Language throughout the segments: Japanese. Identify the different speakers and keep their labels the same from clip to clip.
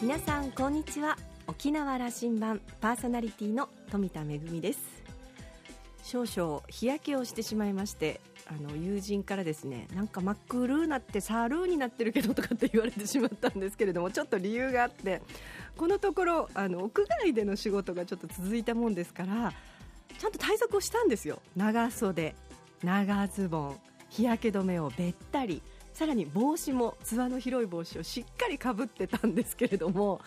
Speaker 1: 皆さんこんにちは。沖縄羅針盤パーソナリティの富田恵です。少々日焼けをしてしまいましてあの友人からですねなんか真っ黒なってサルーになってるけどとかって言われてしまったんですけれどもちょっと理由があってこのところあの屋外での仕事がちょっと続いたもんですからちゃんと対策をしたんですよ。長袖長ズボン日焼け止めをべったりさらに帽子もつわの広い帽子をしっかりかぶってたんですけれども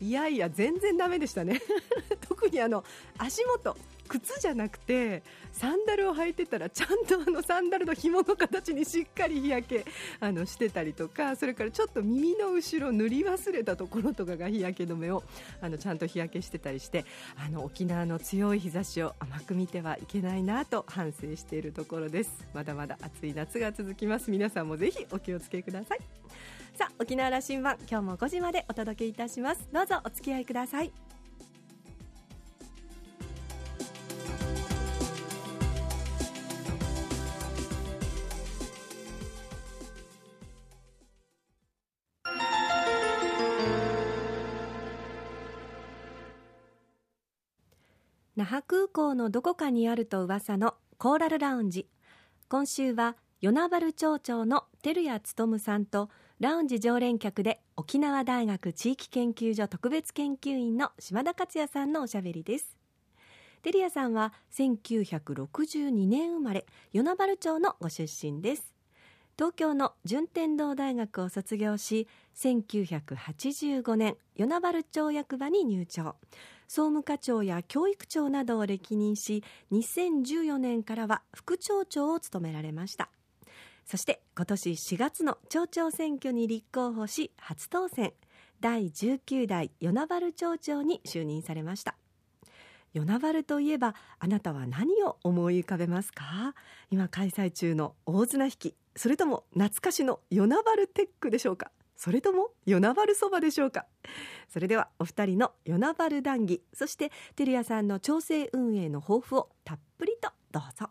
Speaker 1: いやいや全然だめでしたね。特にあの足元靴じゃなくてサンダルを履いてたらちゃんとあのサンダルの紐の形にしっかり日焼けあのしてたりとかそれからちょっと耳の後ろ塗り忘れたところとかが日焼け止めをあのちゃんと日焼けしてたりしてあの沖縄の強い日差しを甘く見てはいけないなと反省しているところです。まだまだ暑い夏が続きます。皆さんもぜひお気をつけください。さあ沖縄羅針盤今日も5時までお届けいたします。どうぞお付き合いください。那覇空港のどこかにあると噂のコーラルラウンジ。今週は与那原町長の照屋勉さんとラウンジ常連客で沖縄大学地域研究所特別研究員の島田克也さんのおしゃべりです。照屋さんは1962年生まれ与那原町のご出身です。東京の順天堂大学を卒業し1985年与那原町役場に入庁。総務課長や教育長などを歴任し2014年からは副町長を務められました。そして今年4月の町長選挙に立候補し初当選。第19代与那原町長に就任されました。与那原といえばあなたは何を思い浮かべますか？今開催中の大綱引きそれとも懐かしの与那原テックでしょうか？それとも与那原そばでしょうか？それではお二人の与那原談義そして照屋さんの調整運営の抱負をたっぷりとどうぞ。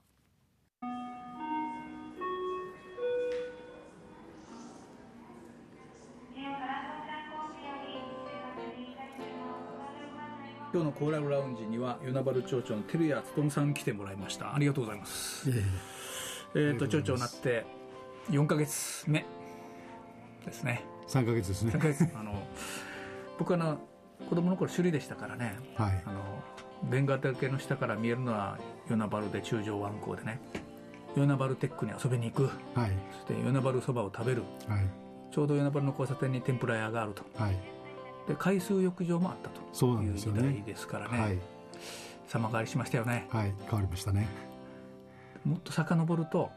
Speaker 2: 今日のコーラルラウンジには与那原町長の照屋勉さん来てもらいました。ありがとうございます。えー、と町長になって4か月目ですね
Speaker 3: 3か月ですね。
Speaker 2: 3ヶ月。あの僕はあの子供の頃首里でしたからね、
Speaker 3: はい、
Speaker 2: あのベンガーの下から見えるのは与那原で中条湾港でね。与那原テックに遊びに行く、
Speaker 3: はい、
Speaker 2: そして与那原そばを食べる、
Speaker 3: はい、
Speaker 2: ちょうど与那原の交差点に天ぷら屋があると、
Speaker 3: はい、
Speaker 2: で海水浴場もあったと。
Speaker 3: そう
Speaker 2: いう時代ですからね、
Speaker 3: はい、
Speaker 2: 様変わりしましたよね。
Speaker 3: はい。変わりましたね。
Speaker 2: もっと遡ると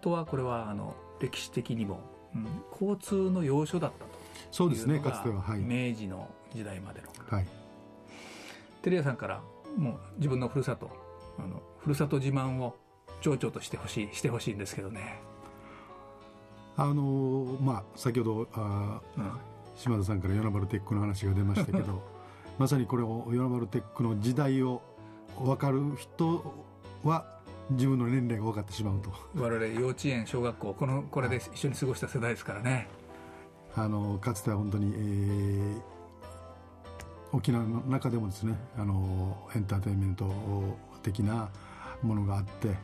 Speaker 2: とはこれはあの歴史的にも、うん、交通の要所だったと
Speaker 3: そうですねかつては、はい、
Speaker 2: 明治の時代までの。
Speaker 3: はい。
Speaker 2: 照屋さんからもう自分のふるさとあのふるさと自慢を町長としてほしいしてほしいんですけどね。
Speaker 3: あのまあ先ほどあ、うん、島田さんから与那原テックの話が出ましたけど まさにこれを与那原テックの時代を分かる人は自分の年齢が分かってしまうと。
Speaker 2: 我々幼稚園小学校このこれで一緒に過ごした世代ですからね。
Speaker 3: あのかつては本当に、えー、沖縄の中でもですねあのエンターテインメント的なものがあって、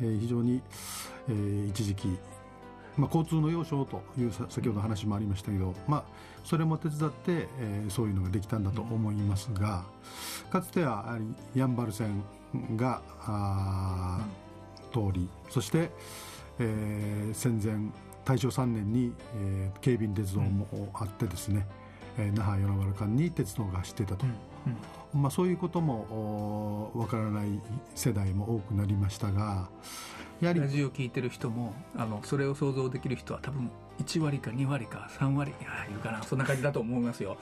Speaker 3: えー、非常に、えー、一時期、まあ、交通の要衝という先ほど話もありましたけど、まあ、それも手伝って、えー、そういうのができたんだと思いますが、かつてはやんばる線があ、通りそして、えー、戦前大正3年に、えー、警備鉄道もあってですね、うん、えー、那覇与那原間に鉄道が走っていたと、うんうん、まあ、そういうこともわからない世代も多くなりましたが
Speaker 2: やはりラジオを聞いてる人もあのそれを想像できる人は多分1割か2割か3割いるかなそんな感じだと思いますよ。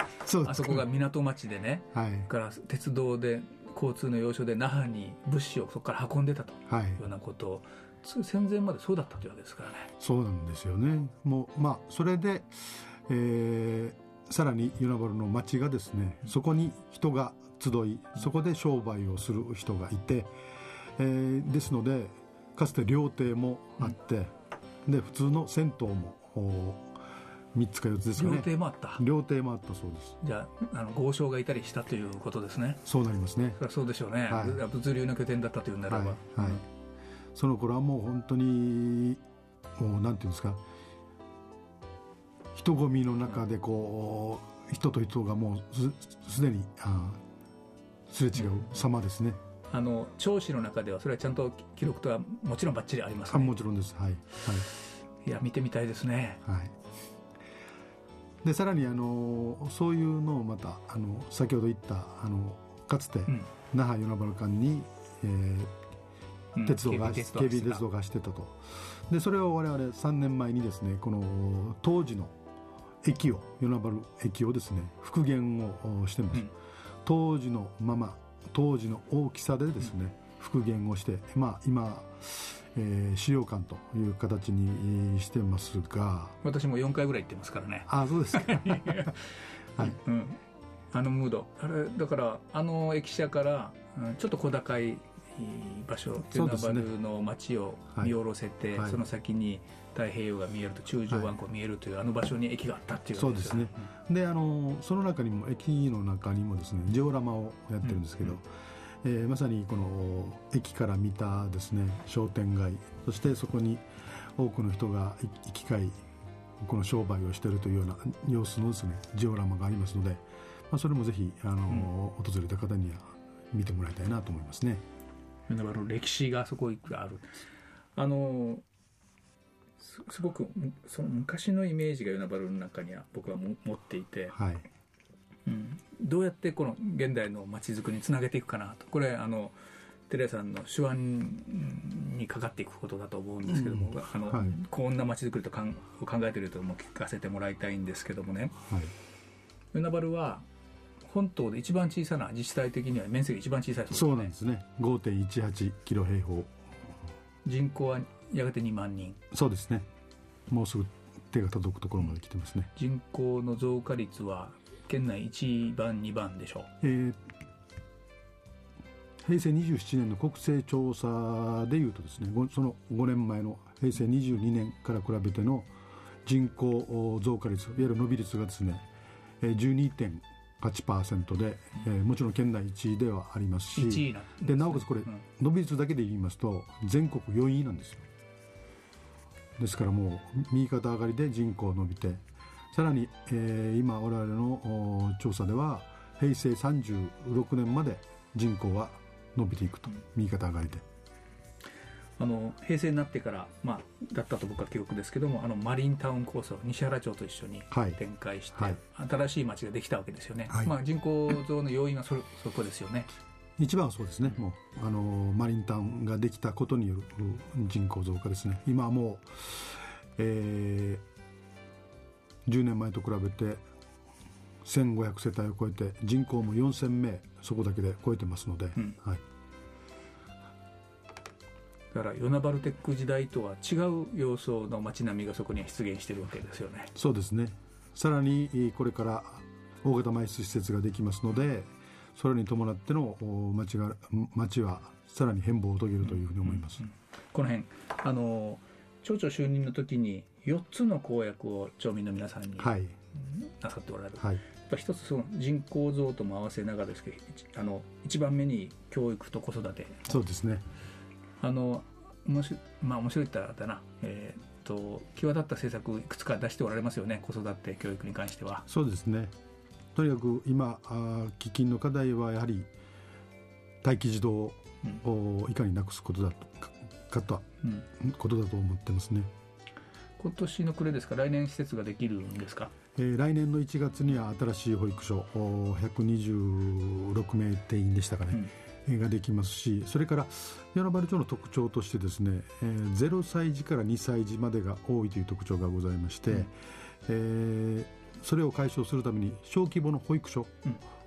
Speaker 2: あそこが港町でね、
Speaker 3: はい、
Speaker 2: から鉄道で交通の要所で那覇に物資をそこから運んでたとい。うようなこと。を、はい戦前までそうだったというわけですからね。
Speaker 3: そうなんですよね。もうまあそれで、えー、さらに与那原の町がですねそこに人が集いそこで商売をする人がいて、えー、ですのでかつて料亭もあって、うん、で普通の銭湯も3つか4つですかね。
Speaker 2: 料亭もあった。
Speaker 3: 料亭もあったそうです。
Speaker 2: じゃああの豪商がいたりしたということですね。
Speaker 3: そうなりますね。
Speaker 2: そうでしょうね、
Speaker 3: はい。
Speaker 2: 物流の拠点だったというならば、
Speaker 3: はいはい。その頃はもう本当にもうなんていうんですか。人混みの中でこう人と人がもうすすでにあすれ違う様ですね、
Speaker 2: あの聴取の中ではそれはちゃんと記録とはもちろんばっちりあります
Speaker 3: あ
Speaker 2: ね
Speaker 3: もちろんです。はい
Speaker 2: い。や見てみたいですね。
Speaker 3: はい、はい、でさらにあのそういうのをまたあの先ほど言ったあのかつて、
Speaker 2: うん。
Speaker 3: 那覇与那原間に、えー
Speaker 2: うん。
Speaker 3: 鉄道が、
Speaker 2: 警
Speaker 3: 警備鉄道が走ってたと。でそれを我々3年前にですねこの当時の駅を与那原駅をですね復元をしてます、
Speaker 2: うん。
Speaker 3: 当時のまま当時の大きさでですね、復元をしてまあ今、えー資料館という形にしてますが。
Speaker 2: 私も4回ぐらい行ってますからね。
Speaker 3: あそうですか。はい。
Speaker 2: うん、あのムード。あれだからあの駅舎から、うんちょっと小高い場所
Speaker 3: そうですね。
Speaker 2: 与那原の街を見下ろせて、
Speaker 3: はい。
Speaker 2: その先に太平洋が見えると中条湾湖が見えるという、あの場所に駅があったっていう
Speaker 3: そうですね。であのその中にも駅の中にもですねジオラマをやってるんですけど、
Speaker 2: うん
Speaker 3: えーまさにこの駅から見たですね商店街そしてそこに多くの人がい行き交いこの商売をしているというような様子のですねジオラマがありますので、まあ、それもぜひあの、訪れた方には見てもらいたいなと思いますね。
Speaker 2: 歴史がそこにあるあのすすごくその昔のイメージが与那原の中には僕はも持っていて、
Speaker 3: はい、
Speaker 2: うんどうやってこの現代の街づくりにつなげていくかなと。これあのテレさんの手腕にかかっていくことだと思うんですけども、あの
Speaker 3: はい。
Speaker 2: こんな街づくりとかんを考えているとも聞かせてもらいたいんですけどもね。
Speaker 3: はい。
Speaker 2: 与那原は本島で一番小さな自治体的には面積が一番小さい
Speaker 3: そう
Speaker 2: でね。
Speaker 3: なんですすね5.18キロ平方。
Speaker 2: 人口はやがて2万人。
Speaker 3: そうですね。もうすぐ手が届くところまで来てますね。
Speaker 2: 人口の増加率は県内1番2番でしょ
Speaker 3: えー平成27年の国勢調査でいうとですねごその5年前の平成22年から比べての人口増加率いわゆる伸び率がですねえー12.8%で、えーもちろん県内1位ではありますし
Speaker 2: 1位なん
Speaker 3: でなおかつこれ、
Speaker 2: うん。
Speaker 3: 伸び率だけで言いますと全国4位なんですよ。ですからもう右肩上がりで人口伸びてさらに、えー今我々のお調査では平成36年まで人口は伸びていくと右肩上がりで。
Speaker 2: あの平成になってから、まあ、だったと僕は記憶ですけどもあのマリンタウン構想西原町と一緒に
Speaker 3: はい。
Speaker 2: 展開して、
Speaker 3: はい。
Speaker 2: 新しい町ができたわけですよね、
Speaker 3: はい。
Speaker 2: まあ、人口増の要因はそれそこですよね。
Speaker 3: 一番はそうですね。もうあのマリンタウンができたことによる人口増加ですね。今はもう、えー10年前と比べて1500世帯を超えて人口も4000名そこだけで超えてますので、
Speaker 2: うん。
Speaker 3: はい、
Speaker 2: だから与那原テック時代とは違う様相の街並みがそこには出現してるわけですよね。
Speaker 3: そうですね。さらにえーこれから大型埋設施設ができますのでそれに伴ってのお町が町はさらに変貌を遂げるというふうに思います、
Speaker 2: この辺あの町長就任の時に4つの公約を町民の皆さんに
Speaker 3: はい。
Speaker 2: なさっておられる、
Speaker 3: はい。
Speaker 2: やっぱ一つその人口増とも合わせながらですけど一あの一番目に教育と子育て。
Speaker 3: そうですね。
Speaker 2: あの面白いまあ面白いったらだな。えーっと際立った政策いくつか出しておられますよね。子育て教育に関しては。
Speaker 3: そうですね。とにかく今あー喫緊の課題はやはり待機児童をいかになくすことだとかかった
Speaker 2: うん、
Speaker 3: ことだと思ってますね、
Speaker 2: 今年の暮れですか？来年施設ができるんですか？
Speaker 3: えー来年の1月には新しい保育所お126名定員でしたかね、えーができますしそれから与那原町の特徴としてですね、えー0歳児から2歳児までが多いという特徴がございまして、
Speaker 2: うん。
Speaker 3: えーそれを解消するために小規模の保育所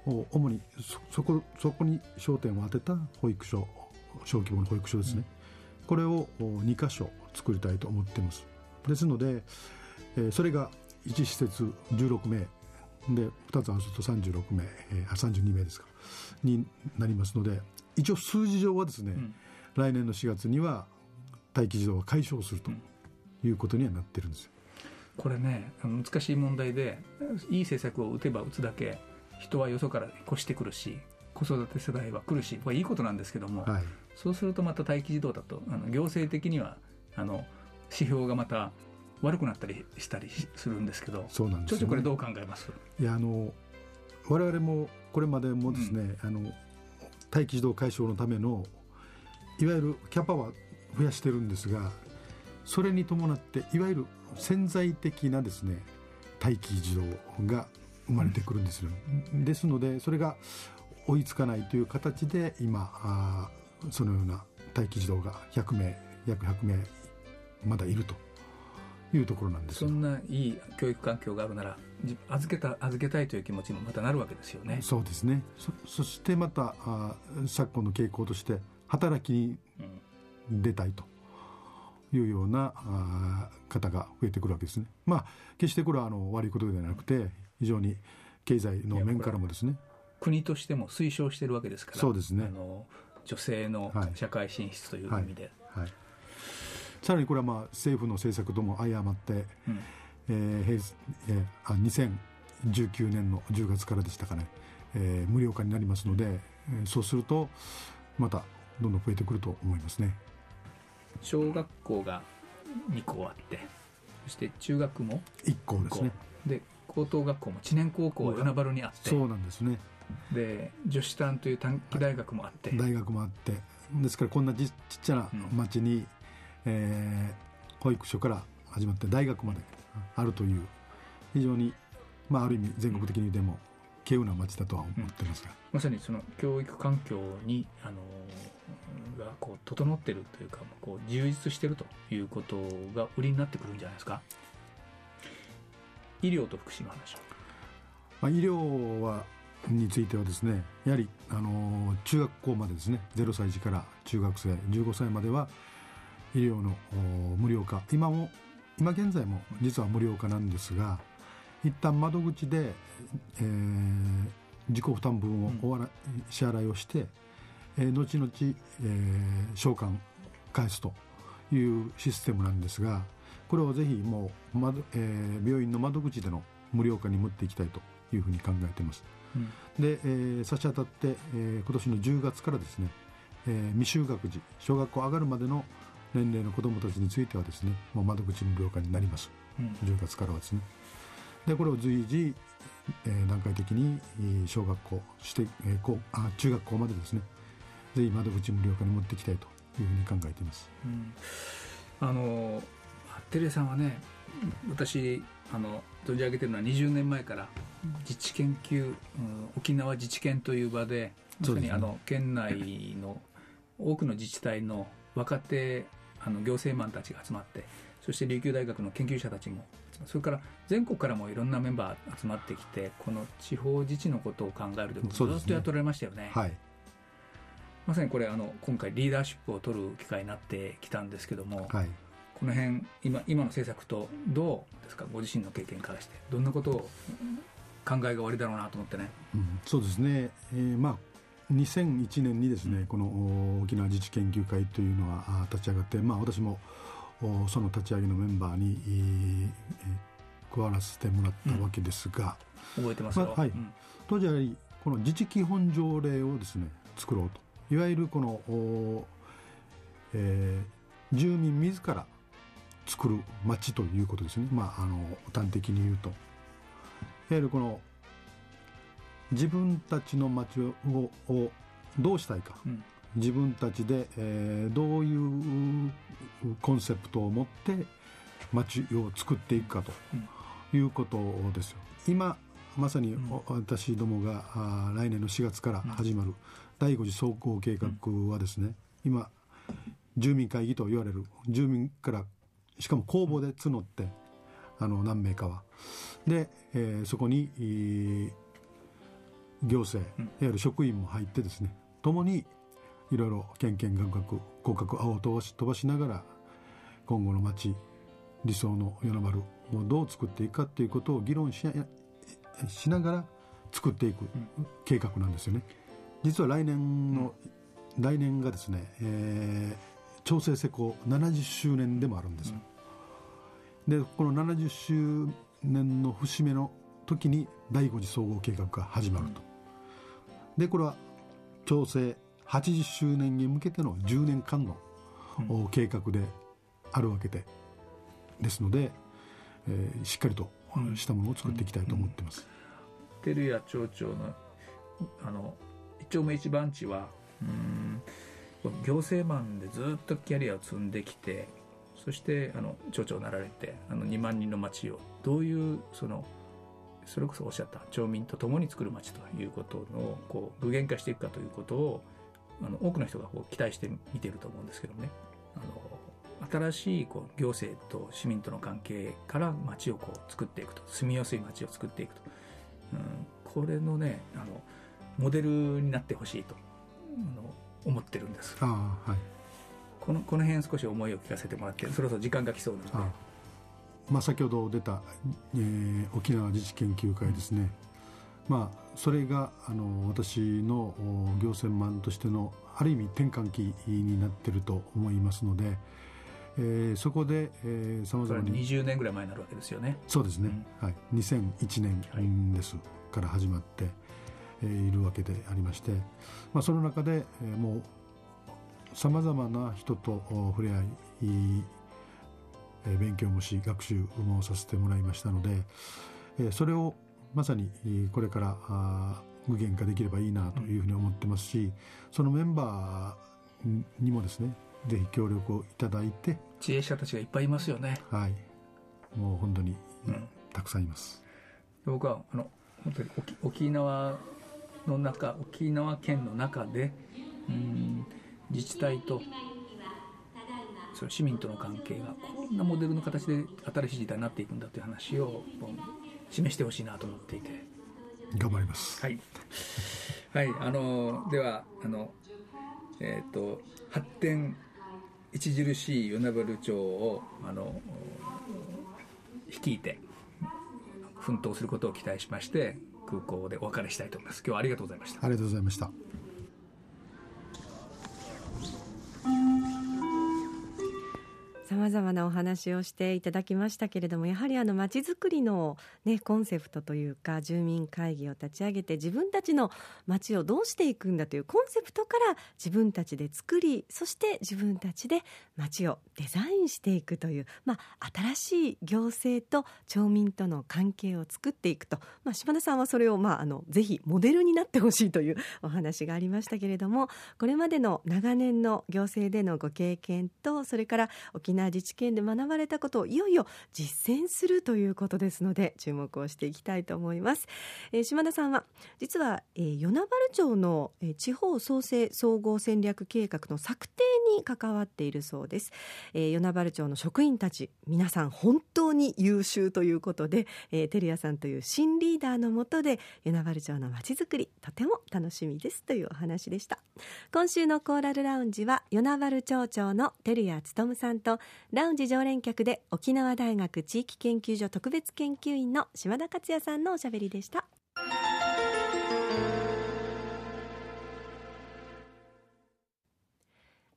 Speaker 3: を主にそそこそこに焦点を当てた保育所小規模の保育所ですね、これをお2箇所作りたいと思っています。ですので、えーそれが1施設16名。で2つ合わせると36名、えーあ32名ですか。になりますので一応数字上はですね、
Speaker 2: ん。
Speaker 3: 来年の4月には待機児童が解消するということにはなってるんですよ。
Speaker 2: これね難しい問題でいい政策を打てば打つだけ人はよそから越してくるし子育て世代は来るしこれいいことなんですけども、はい、そうするとまた待機児童だとあの行政的にはあの指標がまた悪くなったりしたりするんですけど
Speaker 3: そうなんです、
Speaker 2: ね、これどう考えます？
Speaker 3: いやあの我々もこれまでもですね、うん、あの待機児童解消のためのいわゆるキャパは増やしてるんですがそれに伴っていわゆる潜在的なですね待機児童が生まれてくるんですよ、ですのでそれが追いつかないという形で今あそのような待機児童が100名約100名まだいるというところなんです
Speaker 2: そんないい教育環境があるなら預けた預けたいという気持ちもまたなるわけですよね。
Speaker 3: そうですね。そしてまたあ昨今の傾向として働きに出たいというようなあ方が増えてくるわけですね。まあ決してこれはあの悪いことではなくて非常に経済の面からもですね
Speaker 2: 国としても推奨してるわけですから
Speaker 3: そうですね。
Speaker 2: あの女性の社会進出という意味で、はい。はい、
Speaker 3: さらにこれはまあ政府の政策とも相まって、うん、えー平えー、あ2019年の10月からでしたかね、えー、無料化になりますので、えー、そうするとまたどんどん増えてくると思いますね。
Speaker 2: 小学校が2校あってそして中学も
Speaker 3: 1校ですね。
Speaker 2: で高等学校も知念高校は与那原にあって
Speaker 3: そうなんですね。
Speaker 2: で女子短という短期大学もあって、
Speaker 3: 大学もあって。ですからこんなちちっちゃな町に、うん、えー、保育所から始まって大学まであるという非常に、まあ、ある意味全国的にでも稀有な町だとは思ってますが、うん、
Speaker 2: まさにその教育環境にあのがこう整ってるというかこう充実してるということが売りになってくるんじゃないですか医療と福祉の話
Speaker 3: まあ、医療はについてはですねやはり、あの中学校までですね0歳児から中学生15歳までは医療の無料化。今も今現在も実は無料化なんですが一旦窓口で、えー、自己負担分をおわら、うん、支払いをして、えー、後々、えー、償還返すというシステムなんですがこれをぜひもう、窓えー、病院の窓口での無料化に持っていきたいというふうに考えています。うん、で、えー、差し当たって、えー、今年の10月からですね、えー、未就学児小学校上がるまでの年齢の子どもたちについてはですねもう窓口無料化になります、うん、10月からはですね。でこれを随時、えー、段階的に小学校そして、えー、こうあ中学校までですねぜひ窓口無料化に持っていきたいというふうに考えています、
Speaker 2: うん、あのテレさんはね私あの存じ上げてるのは20年前から自治研究、うん、沖縄自治研という場でまさにあの県内の多くの自治体の若手あの行政マンたちが集まってそして琉球大学の研究者たちもそれから全国からもいろんなメンバー集まってきてこの地方自治のことを考えるということをずっとやっておられましたよね。ね。はい、まさにこれあの今回リーダーシップを取る機会になってきたんですけども、はい、この辺今今の政策とどうですか？ご自身の経験からして。どんなことを考えがおありだろうなと思ってね、
Speaker 3: うん、そうですね、えー、まあ2001年にですね、うん、この沖縄自治研究会というのは立ち上がって、まあ、私もその立ち上げのメンバーに、えー、加わらせてもらったわけですが、
Speaker 2: うん、覚えてますまあ、はい、
Speaker 3: 当時はこの自治基本条例をですね作ろうと。いわゆるこの、えー、住民自ら作る町ということですね、まあ、あの端的に言うと。いわゆるこの自分たちの町ををどうしたいか、うん、自分たちで、えー、どういうコンセプトを持って町を作っていくかということですよ。今まさに私どもが、あ来年の4月から始まる第5次総合計画はですね、今住民会議と言われる住民からしかも公募で募ってあの何名かは。で、えー、そこに、行政いわゆる職員も入ってですね。共にいろいろけんけんがくがく合格青を飛ばし飛ばしながら今後の町理想の与那原をどう作っていくかということを議論ししながら作っていく計画なんですよね。実は来年の、来年がですね、えー、調整施行70周年でもあるんですよ、でこの70周年の節目の時に第5次総合計画が始まると、でこれは調整80周年に向けての10年間の、うん、計画であるわけでですので、えー、しっかりとしたものを作っていきたいと思ってます。
Speaker 2: 照屋町長のあの一丁目一番地はうん行政マンでずっとキャリアを積んできてそしてあの町長になられてあの2万人の町をどういうそのそれこそおっしゃった町民と共に作る町ということのこう具現化していくかということをあの多くの人がこう期待して見てると思うんですけどね。あの新しいこう行政と市民との関係から町をこう作っていくと。住みやすい町を作っていくと、うん、これのねあのモデルになってほしいと。あの思ってるんです。
Speaker 3: あはい。
Speaker 2: このこの辺少し思いを聞かせてもらってそろそろ時間が来そうなので。
Speaker 3: まあ、先ほど出た、えー、沖縄自治研究会ですね、まあ、それがあの私の行政マンとしてのある意味転換期になっていると思いますので、えー、そこでさまざまに。
Speaker 2: 20年ぐらい前になるわけですよね。
Speaker 3: そうですね、うん、はい、2001年です、はい、から始まって、えー、いるわけでありまして、まあ、その中で、えー、もうさまざまな人と触れ合いえ勉強もし学習もさせてもらいましたので、えそれをまさにこれから具現化できればいいなというふうに思ってますしそのメンバーにもですねぜひ協力をいただいて
Speaker 2: 知恵者たちがいっぱいいますよね。
Speaker 3: はい。もう本当に、たくさんいます。
Speaker 2: 僕はあの本当に沖沖縄の中沖縄県の中でうん自治体とその市民との関係がこんなモデルの形で新しい時代になっていくんだという話を示してほしいなと思っていて。
Speaker 3: 頑張ります。
Speaker 2: はい、はい、あのではあのえっ、ー、と発展著しい与那原町をあの率いて奮闘することを期待しまして空港でお別れしたいと思います。今日はありがとうございました。
Speaker 3: ありがとうございました。
Speaker 1: さまざまなお話をしていただきましたけれどもやはりあのまちづくりの、ね、コンセプトというか住民会議を立ち上げて自分たちの街をどうしていくんだというコンセプトから自分たちで作りそして自分たちで街をデザインしていくという、まあ、新しい行政と町民との関係を作っていくと、まあ、島田さんはそれを、まあ、あのぜひモデルになってほしいという お話がありましたけれどもこれまでの長年の行政でのご経験とそれから沖縄自治県で学ばれたことをいよいよ実践するということですので注目をしていきたいと思います、えー、島田さんは実は、えー、与那原町の、えー、地方創生総合戦略計画の策定に関わっているそうです、えー、与那原町の職員たち皆さん本当に優秀ということで、えー、照屋さんという新リーダーのもとで与那原町のまちづくりとても楽しみですというお話でした。今週のコーラルラウンジは与那原町長の照屋勉さんとラウンジ常連客で沖縄大学地域研究所特別研究員の島田克也さんのおしゃべりでした。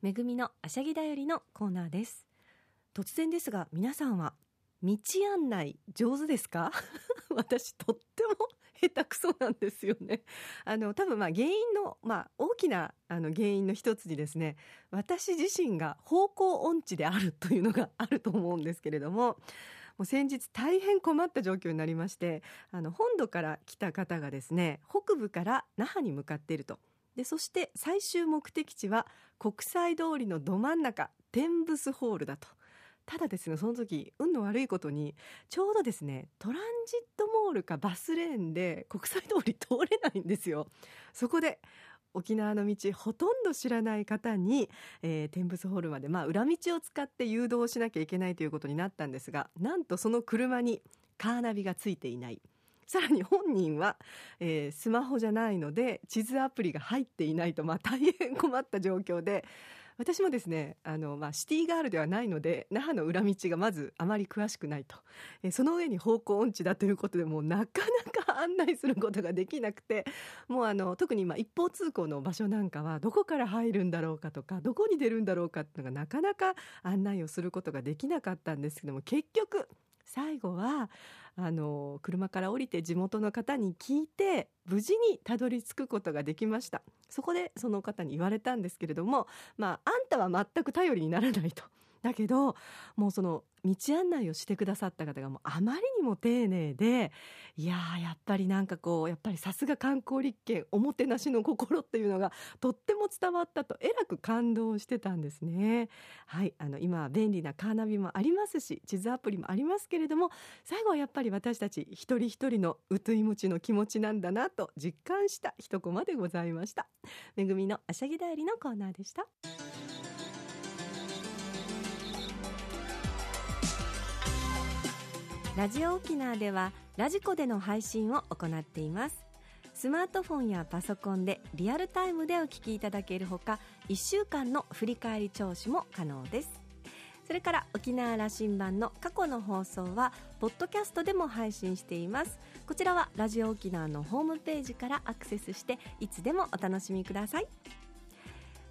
Speaker 1: めぐみのあしゃぎだよりのコーナーです。突然ですが皆さんは道案内上手ですか？私とっても下手くそなんですよね。あの多分まあ原因の、まあ、大きなあの原因の一つにですね私自身が方向音痴であるというのがあると思うんですけれども。もう先日大変困った状況になりましてあの本土から来た方がですね北部から那覇に向かっているとでそして最終目的地は国際通りのど真ん中テンブスホールだとただですねその時運の悪いことにちょうどですねトランジットモールかバスレーンで国際通り通れないんですよ。そこで沖縄の道ほとんど知らない方に、えー、天仏ホールまで、まあ、裏道を使って誘導しなきゃいけないということになったんですがなんとその車にカーナビがついていない。さらに本人は、えー、スマホじゃないので地図アプリが入っていないと、まあ、大変困った状況で私もですねあの、まあ、シティガールではないので那覇の裏道がまずあまり詳しくないと、えその上に方向音痴だということでもうなかなか案内することができなくてもうあの特に今一方通行の場所なんかはどこから入るんだろうかとかどこに出るんだろうかっていうのがなかなか案内をすることができなかったんですけども結局最後はあの車から降りて地元の方に聞いて無事にたどり着くことができました。そこでその方に言われたんですけれどもまああんたは全く頼りにならないと。だけどもうその道案内をしてくださった方がもうあまりにも丁寧でいややっぱりなんかこうやっぱりさすが観光立県おもてなしの心っていうのがとっても伝わったとえらく感動してたんですね。はいあの今は便利なカーナビもありますし地図アプリもありますけれども最後はやっぱり私たち一人一人のうといもちの気持ちなんだなと実感した一コマでございました。めぐみのあしゃぎだよりのコーナーでした。ラジオ沖縄ではラジコでの配信を行っています。スマートフォンやパソコンでリアルタイムでお聞きいただけるほか1週間の振り返り聴取も可能です。それから沖縄羅針盤の過去の放送はポッドキャストでも配信しています。こちらはラジオ沖縄のホームページからアクセスしていつでもお楽しみください。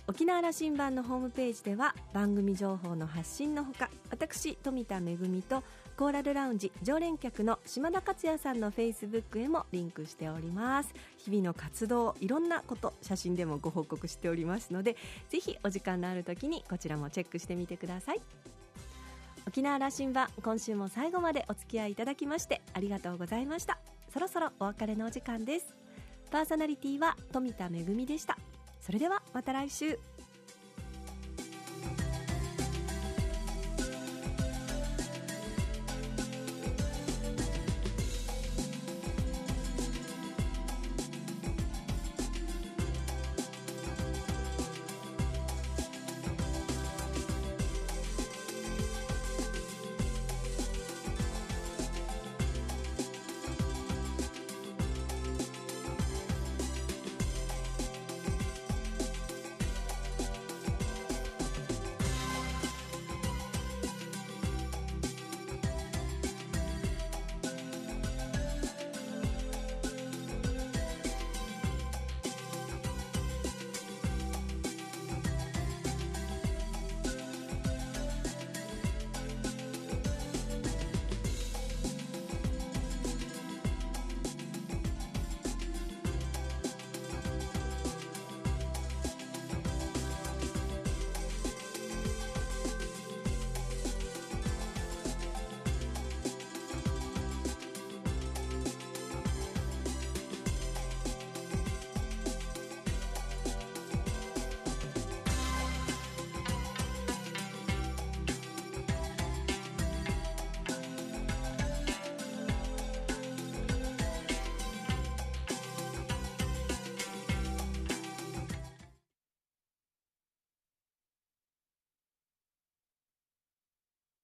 Speaker 1: 沖縄羅針盤のホームページでは番組情報の発信のほか私富田恵とコーラルラウンジ常連客の島田克也さんのフェイスブックへもリンクしております。日々の活動いろんなこと写真でもご報告しておりますのでぜひお時間のある時にこちらもチェックしてみてください。沖縄羅針盤今週も最後までお付き合いいただきましてありがとうございました。そろそろお別れのお時間です。パーソナリティは富田恵でした。それではまた来週。